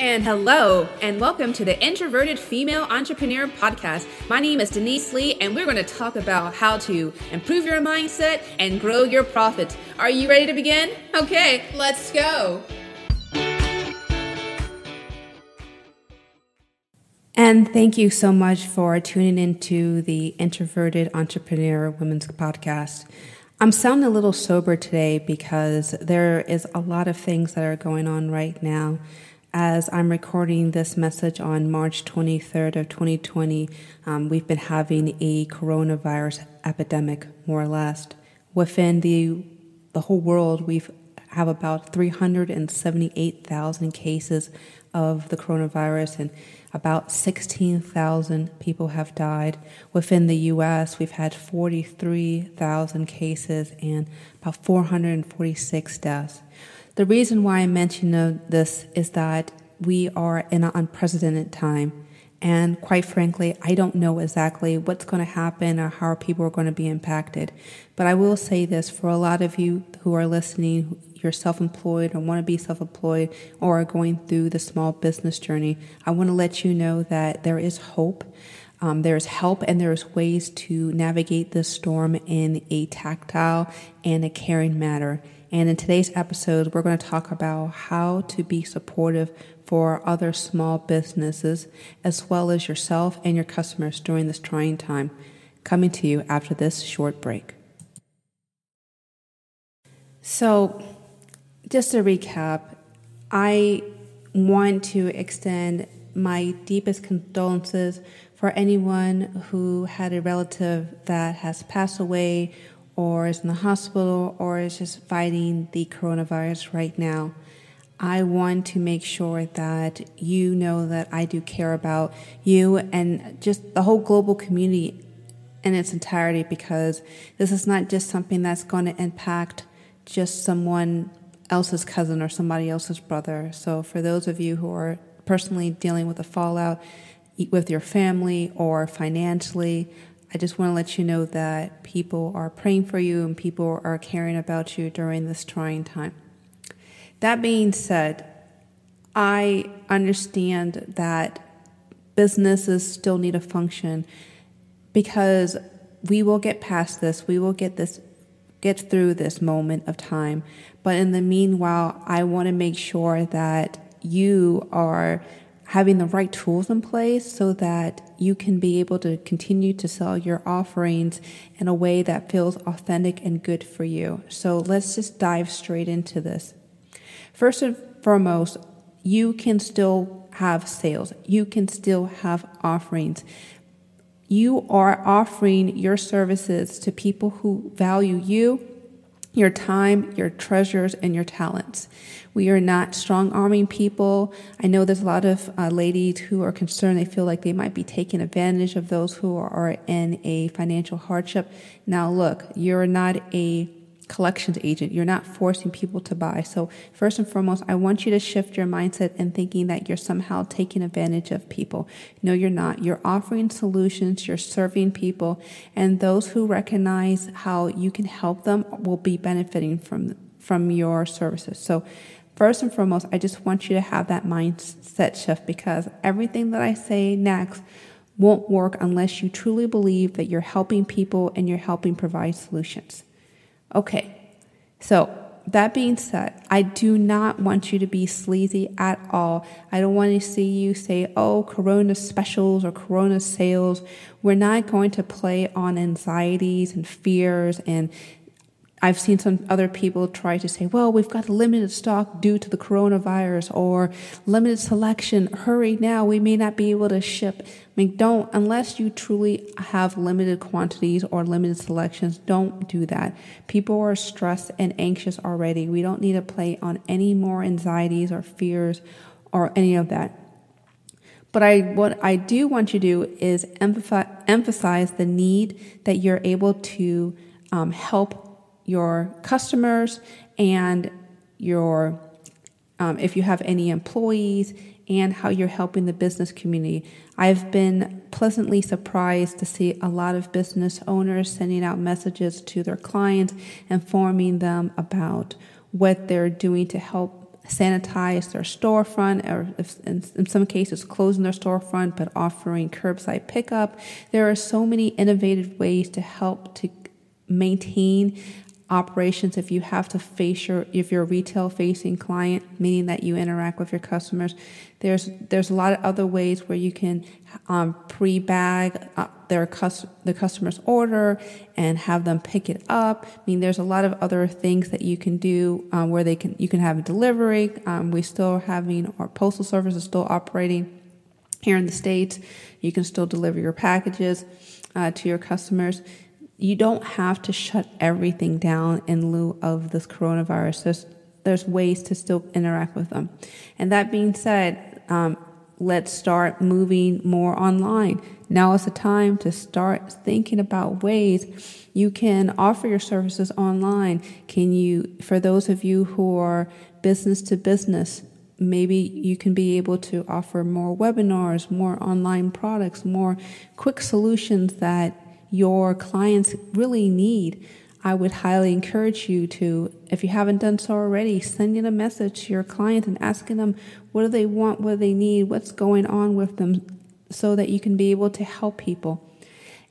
And hello, and welcome to the Introverted Female Entrepreneur Podcast. My name is Denise Lee, and we're going to talk about how to improve your mindset and grow your profits. Are you ready to begin? Okay, let's go. And thank you so much for tuning into the Introverted Entrepreneur Women's Podcast. I'm sounding a little sober today because there is a lot of things that are going on right now as I'm recording this message on March 23rd of 2020, um, we've been having a coronavirus epidemic, more or less. Within the the whole world, we've have about 378,000 cases of the coronavirus, and about 16,000 people have died. Within the U.S., we've had 43,000 cases and about 446 deaths. The reason why I mention this is that we are in an unprecedented time. And quite frankly, I don't know exactly what's going to happen or how people are going to be impacted. But I will say this for a lot of you who are listening, you're self employed or want to be self employed or are going through the small business journey, I want to let you know that there is hope. Um, there's help and there's ways to navigate this storm in a tactile and a caring manner. And in today's episode, we're going to talk about how to be supportive for other small businesses, as well as yourself and your customers during this trying time. Coming to you after this short break. So, just to recap, I want to extend my deepest condolences for anyone who had a relative that has passed away or is in the hospital or is just fighting the coronavirus right now. I want to make sure that you know that I do care about you and just the whole global community in its entirety because this is not just something that's going to impact just someone else's cousin or somebody else's brother. So, for those of you who are personally dealing with the fallout with your family or financially, I just want to let you know that people are praying for you and people are caring about you during this trying time. That being said, I understand that businesses still need to function because we will get past this. We will get this get through this moment of time. But in the meanwhile, I want to make sure that you are having the right tools in place so that you can be able to continue to sell your offerings in a way that feels authentic and good for you. So let's just dive straight into this. First and foremost, you can still have sales, you can still have offerings. You are offering your services to people who value you your time, your treasures, and your talents. We are not strong arming people. I know there's a lot of uh, ladies who are concerned. They feel like they might be taking advantage of those who are in a financial hardship. Now, look, you're not a collections agent. You're not forcing people to buy. So, first and foremost, I want you to shift your mindset in thinking that you're somehow taking advantage of people. No, you're not. You're offering solutions, you're serving people, and those who recognize how you can help them will be benefiting from from your services. So, first and foremost, I just want you to have that mindset shift because everything that I say next won't work unless you truly believe that you're helping people and you're helping provide solutions. Okay, so that being said, I do not want you to be sleazy at all. I don't want to see you say, oh, Corona specials or Corona sales. We're not going to play on anxieties and fears and I've seen some other people try to say, well, we've got limited stock due to the coronavirus or limited selection. Hurry now. We may not be able to ship. I mean, don't, unless you truly have limited quantities or limited selections, don't do that. People are stressed and anxious already. We don't need to play on any more anxieties or fears or any of that. But I, what I do want you to do is emphasize the need that you're able to um, help your customers and your um, if you have any employees and how you're helping the business community. I've been pleasantly surprised to see a lot of business owners sending out messages to their clients, informing them about what they're doing to help sanitize their storefront, or if, in, in some cases, closing their storefront but offering curbside pickup. There are so many innovative ways to help to maintain operations if you have to face your if you're a retail facing client meaning that you interact with your customers. There's there's a lot of other ways where you can um, pre-bag uh, their cus- the customer's order and have them pick it up. I mean there's a lot of other things that you can do um, where they can you can have a delivery. Um, we still having our postal service is still operating here in the states. You can still deliver your packages uh, to your customers you don't have to shut everything down in lieu of this coronavirus. There's, there's ways to still interact with them. And that being said, um, let's start moving more online. Now is the time to start thinking about ways you can offer your services online. Can you, for those of you who are business to business, maybe you can be able to offer more webinars, more online products, more quick solutions that your clients really need, I would highly encourage you to, if you haven't done so already, send in a message to your client and asking them what do they want, what do they need, what's going on with them, so that you can be able to help people.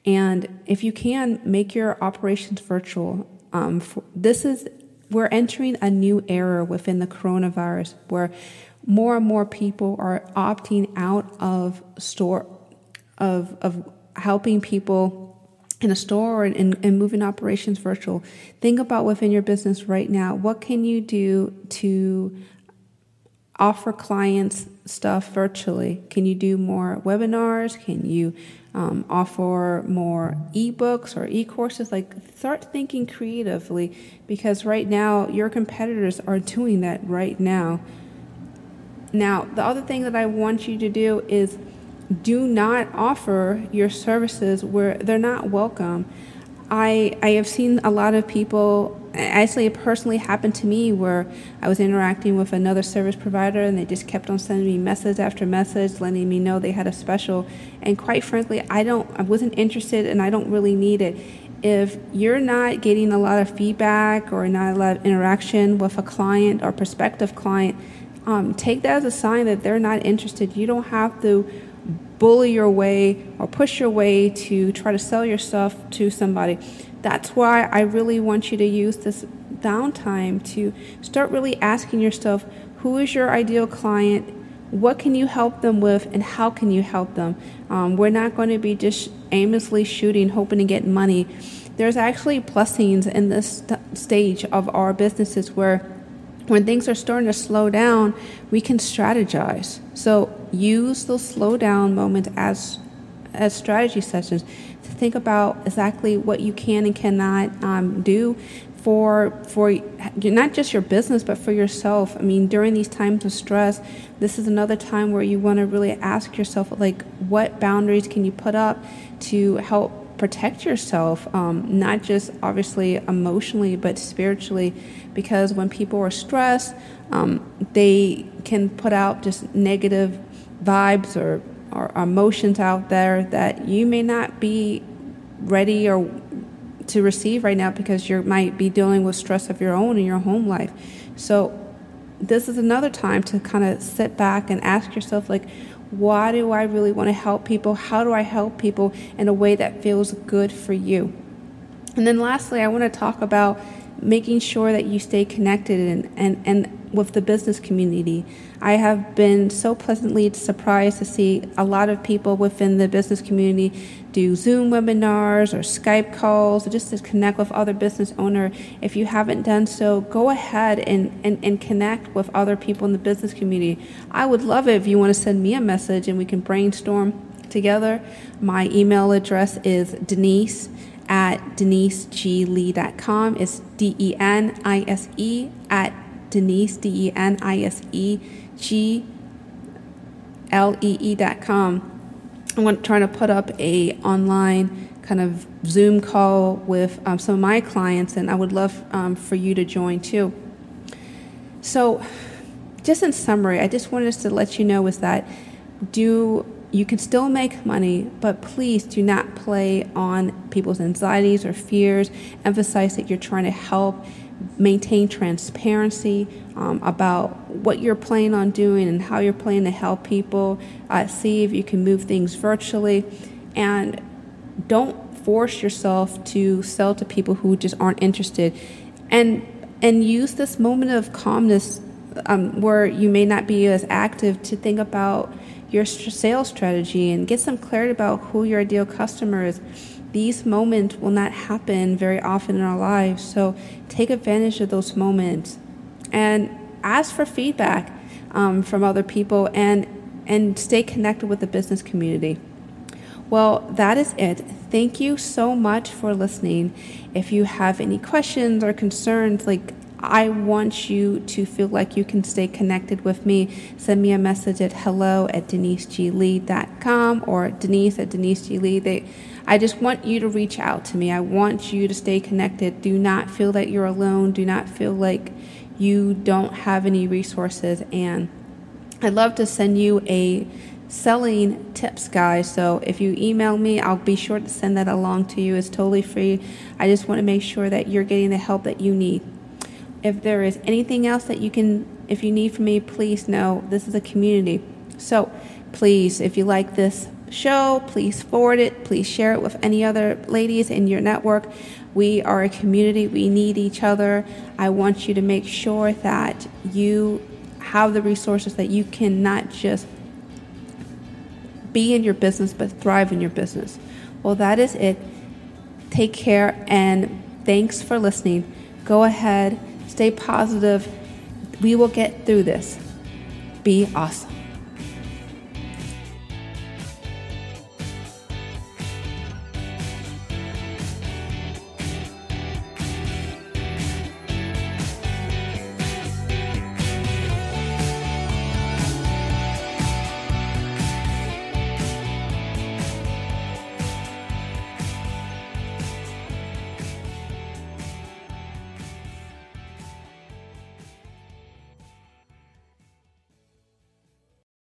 And if you can, make your operations virtual. Um, for, this is we're entering a new era within the coronavirus where more and more people are opting out of store of of helping people in a store and, and moving operations virtual. Think about within your business right now. What can you do to offer clients stuff virtually? Can you do more webinars? Can you um, offer more ebooks or e-courses? Like start thinking creatively because right now your competitors are doing that right now. Now, the other thing that I want you to do is do not offer your services where they're not welcome. I I have seen a lot of people. Actually, it personally happened to me where I was interacting with another service provider, and they just kept on sending me message after message, letting me know they had a special. And quite frankly, I don't. I wasn't interested, and I don't really need it. If you're not getting a lot of feedback or not a lot of interaction with a client or prospective client, um, take that as a sign that they're not interested. You don't have to bully your way or push your way to try to sell your stuff to somebody. That's why I really want you to use this downtime to start really asking yourself who is your ideal client? What can you help them with, and how can you help them? Um, we're not going to be just aimlessly shooting, hoping to get money. There's actually blessings in this st- stage of our businesses where when things are starting to slow down, we can strategize. So use those slow down moments as as strategy sessions to think about exactly what you can and cannot um, do for for not just your business but for yourself. I mean, during these times of stress, this is another time where you want to really ask yourself like, what boundaries can you put up to help protect yourself, um, not just obviously emotionally, but spiritually, because when people are stressed, um, they can put out just negative vibes or, or emotions out there that you may not be ready or to receive right now because you might be dealing with stress of your own in your home life. So this is another time to kind of sit back and ask yourself like why do I really want to help people? How do I help people in a way that feels good for you? And then lastly, I want to talk about making sure that you stay connected and, and, and with the business community. I have been so pleasantly surprised to see a lot of people within the business community do Zoom webinars or Skype calls just to connect with other business owner. If you haven't done so, go ahead and, and, and connect with other people in the business community. I would love it if you want to send me a message and we can brainstorm together. My email address is Denise at deniseglee.com. It's D E N I S E at Denise, D E N I S E G L E E dot com. I'm trying to put up a online kind of Zoom call with um, some of my clients, and I would love um, for you to join too. So, just in summary, I just wanted to let you know is that do you can still make money, but please do not play on people's anxieties or fears. Emphasize that you're trying to help maintain transparency um, about what you're planning on doing and how you're planning to help people. Uh, see if you can move things virtually. And don't force yourself to sell to people who just aren't interested. And, and use this moment of calmness um, where you may not be as active to think about your sales strategy and get some clarity about who your ideal customer is these moments will not happen very often in our lives. So take advantage of those moments and ask for feedback um, from other people and and stay connected with the business community. Well, that is it. Thank you so much for listening. If you have any questions or concerns, like I want you to feel like you can stay connected with me. Send me a message at hello at deniseglee.com or denise at deniseglee. They I just want you to reach out to me. I want you to stay connected. Do not feel that you're alone. Do not feel like you don't have any resources. And I'd love to send you a selling tips guide. So if you email me, I'll be sure to send that along to you. It's totally free. I just want to make sure that you're getting the help that you need. If there is anything else that you can, if you need from me, please know this is a community. So please, if you like this show. Please forward it. Please share it with any other ladies in your network. We are a community. We need each other. I want you to make sure that you have the resources that you can not just be in your business, but thrive in your business. Well, that is it. Take care and thanks for listening. Go ahead, stay positive. We will get through this. Be awesome.